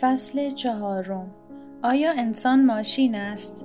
فصل چهارم آیا انسان ماشین است؟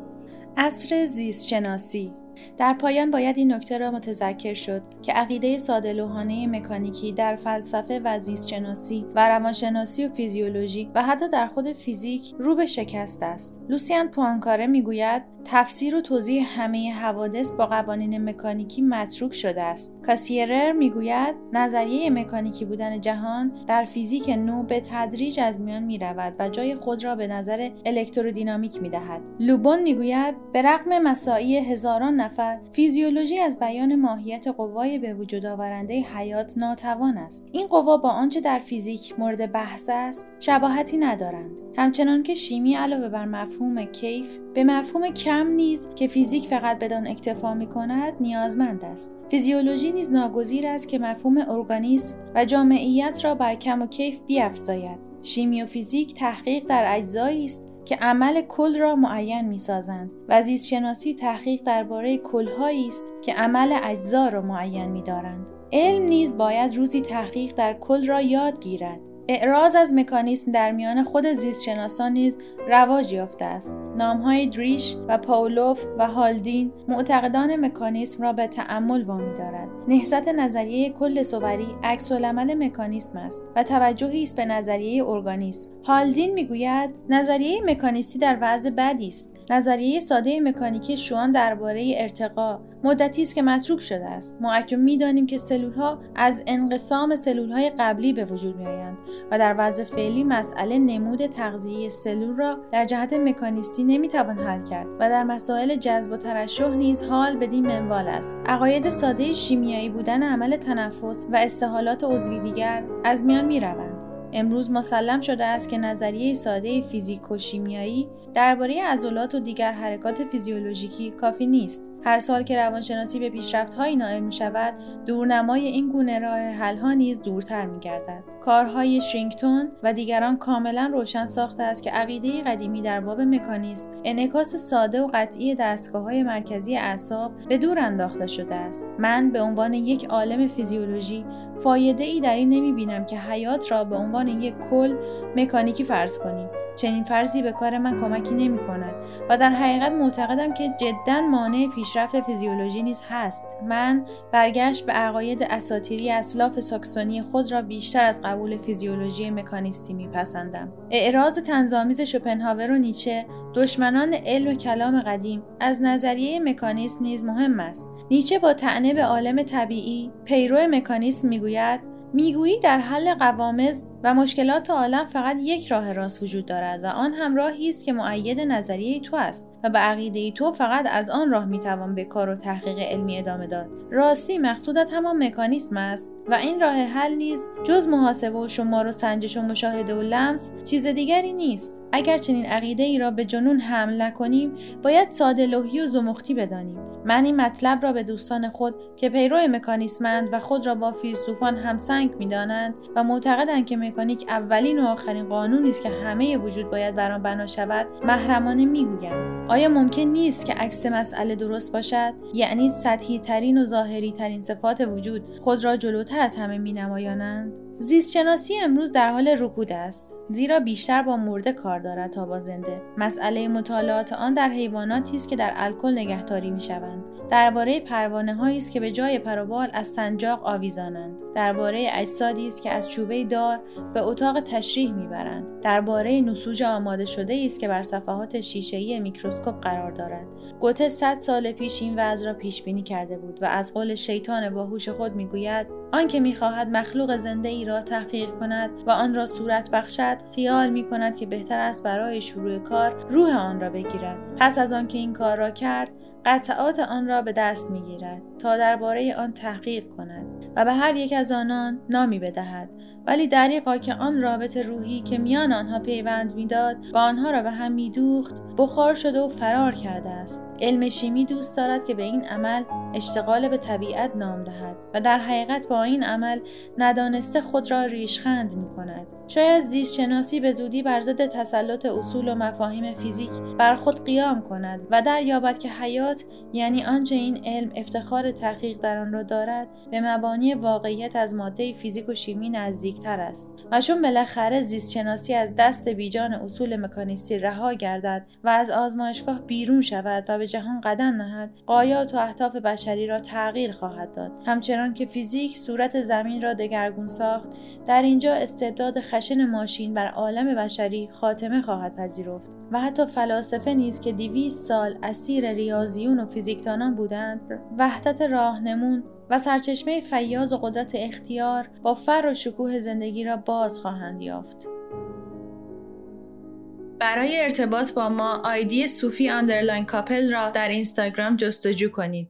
اصر زیست شناسی در پایان باید این نکته را متذکر شد که عقیده ساده لوحانه مکانیکی در فلسفه و زیست شناسی و روانشناسی و فیزیولوژی و حتی در خود فیزیک رو به شکست است. لوسیان پوانکاره می‌گوید تفسیر و توضیح همه حوادث با قوانین مکانیکی متروک شده است. کاسیرر می‌گوید نظریه مکانیکی بودن جهان در فیزیک نو به تدریج از میان می رود و جای خود را به نظر الکترودینامیک می دهد. لوبون می‌گوید به رغم مساعی هزاران نفر فیزیولوژی از بیان ماهیت قوای به وجود آورنده حیات ناتوان است. این قوا با آنچه در فیزیک مورد بحث است شباهتی ندارند. همچنان که شیمی علاوه بر مفهوم کیف به مفهوم کم نیز که فیزیک فقط بدان اکتفا می کند نیازمند است. فیزیولوژی نیز ناگزیر است که مفهوم ارگانیسم و جامعیت را بر کم و کیف بیافزاید. شیمی و فیزیک تحقیق در اجزایی است که عمل کل را معین می سازند و زیست شناسی تحقیق درباره کلهایی است که عمل اجزا را معین می دارند. علم نیز باید روزی تحقیق در کل را یاد گیرد اعراض از مکانیسم در میان خود زیستشناسان نیز رواج یافته است. نامهای دریش و پاولوف و هالدین معتقدان مکانیسم را به تأمل وامی دارد نهضت نظریه کل صوری عکس العمل مکانیسم است و توجهی است به نظریه ارگانیسم. هالدین می‌گوید نظریه مکانیستی در وضع بدی است. نظریه ساده مکانیکی شوان درباره ارتقا مدتی است که متروک شده است. ما اکنون می‌دانیم که سلولها از انقسام سلولهای قبلی به وجود میآیند و در وضع فعلی مسئله نمود تغذیه سلول را در جهت مکانیستی نمی‌توان حل کرد و در مسائل جذب و ترشح نیز حال بدین منوال است. عقاید ساده شیمیایی بودن عمل تنفس و استحالات عضوی دیگر از میان می‌روند. امروز مسلم شده است که نظریه ساده فیزیک و شیمیایی درباره عضلات و دیگر حرکات فیزیولوژیکی کافی نیست. هر سال که روانشناسی به پیشرفتهایی نائل می شود دورنمای این گونه راه حلها نیز دورتر می گردد کارهای شرینگتون و دیگران کاملا روشن ساخته است که عقیده قدیمی در باب مکانیسم انعکاس ساده و قطعی دستگاه های مرکزی اعصاب به دور انداخته شده است. من به عنوان یک عالم فیزیولوژی فایده ای در این نمی بینم که حیات را به عنوان یک کل مکانیکی فرض کنیم. چنین فرضی به کار من کمکی نمی کند و در حقیقت معتقدم که جدا مانع پیشرفت فیزیولوژی نیز هست. من برگشت به عقاید اساتیری اسلاف ساکسونی خود را بیشتر از قبول فیزیولوژی مکانیستی میپسندم. اعراض تنظامیز شوپنهاور و نیچه دشمنان علم کلام قدیم از نظریه مکانیسم نیز مهم است. نیچه با تعنه به عالم طبیعی پیرو مکانیسم می‌گوید می‌گویی در حل قوامز و مشکلات عالم فقط یک راه راست وجود دارد و آن هم راهی است که معید نظریه تو است و به عقیده تو فقط از آن راه می‌توان به کار و تحقیق علمی ادامه داد. راستی مقصودت همان مکانیسم است و این راه حل نیز جز محاسبه و شمار و سنجش و مشاهده و لمس چیز دیگری نیست. اگر چنین عقیده ای را به جنون حمل نکنیم باید ساده لوحی و زمختی بدانیم. من این مطلب را به دوستان خود که پیرو مکانیسمند و خود را با فیلسوفان همسنگ می‌دانند و معتقدند که مکانیک اولین و آخرین قانونی است که همه وجود باید بر آن بنا شود محرمانه می‌گویند آیا ممکن نیست که عکس مسئله درست باشد؟ یعنی سطحی ترین و ظاهری ترین صفات وجود خود را جلوتر از همه مینمایانند؟ زیستشناسی امروز در حال رکود است زیرا بیشتر با مرده کار دارد تا با زنده. مسئله مطالعات آن در حیواناتی است که در الکل نگهداری می‌شوند. درباره پروانه هایی است که به جای پروبال از سنجاق آویزانند. درباره اجسادی است که از چوبه دار به اتاق تشریح می‌برند. درباره نسوج آماده شده است که بر صفحات شیشهای میکروسکوپ قرار دارد. گوته صد سال پیش این وضع را پیش بینی کرده بود و از قول شیطان باهوش خود می‌گوید آنکه می‌خواهد مخلوق زنده ای را تحقیق کند و آن را صورت بخشد خیال می کند که بهتر است برای شروع کار روح آن را بگیرد. پس از آنکه این کار را کرد قطعات آن را به دست می گیرد تا درباره آن تحقیق کند و به هر یک از آنان نامی بدهد ولی دریقا که آن رابط روحی که میان آنها پیوند می‌داد و آنها را به هم میدوخت بخار شده و فرار کرده است علم شیمی دوست دارد که به این عمل اشتغال به طبیعت نام دهد و در حقیقت با این عمل ندانسته خود را ریشخند می کند. شاید زیست شناسی به زودی بر ضد تسلط اصول و مفاهیم فیزیک بر خود قیام کند و دریابد که حیات یعنی آنچه این علم افتخار تحقیق در آن را دارد به مبانی واقعیت از ماده فیزیک و شیمی نزدیک نزدیکتر است. و چون بالاخره زیستشناسی از دست بیجان اصول مکانیستی رها گردد و از آزمایشگاه بیرون شود و به جهان قدم نهد قایات و اهداف بشری را تغییر خواهد داد. همچنان که فیزیک صورت زمین را دگرگون ساخت در اینجا استبداد خشن ماشین بر عالم بشری خاتمه خواهد پذیرفت و حتی فلاسفه نیز که دیویست سال اسیر ریاضیون و فیزیکدانان بودند وحدت راهنمون و سرچشمه فیاض و قدرت اختیار با فر و شکوه زندگی را باز خواهند یافت. برای ارتباط با ما آیدی صوفی underline کاپل را در اینستاگرام جستجو کنید.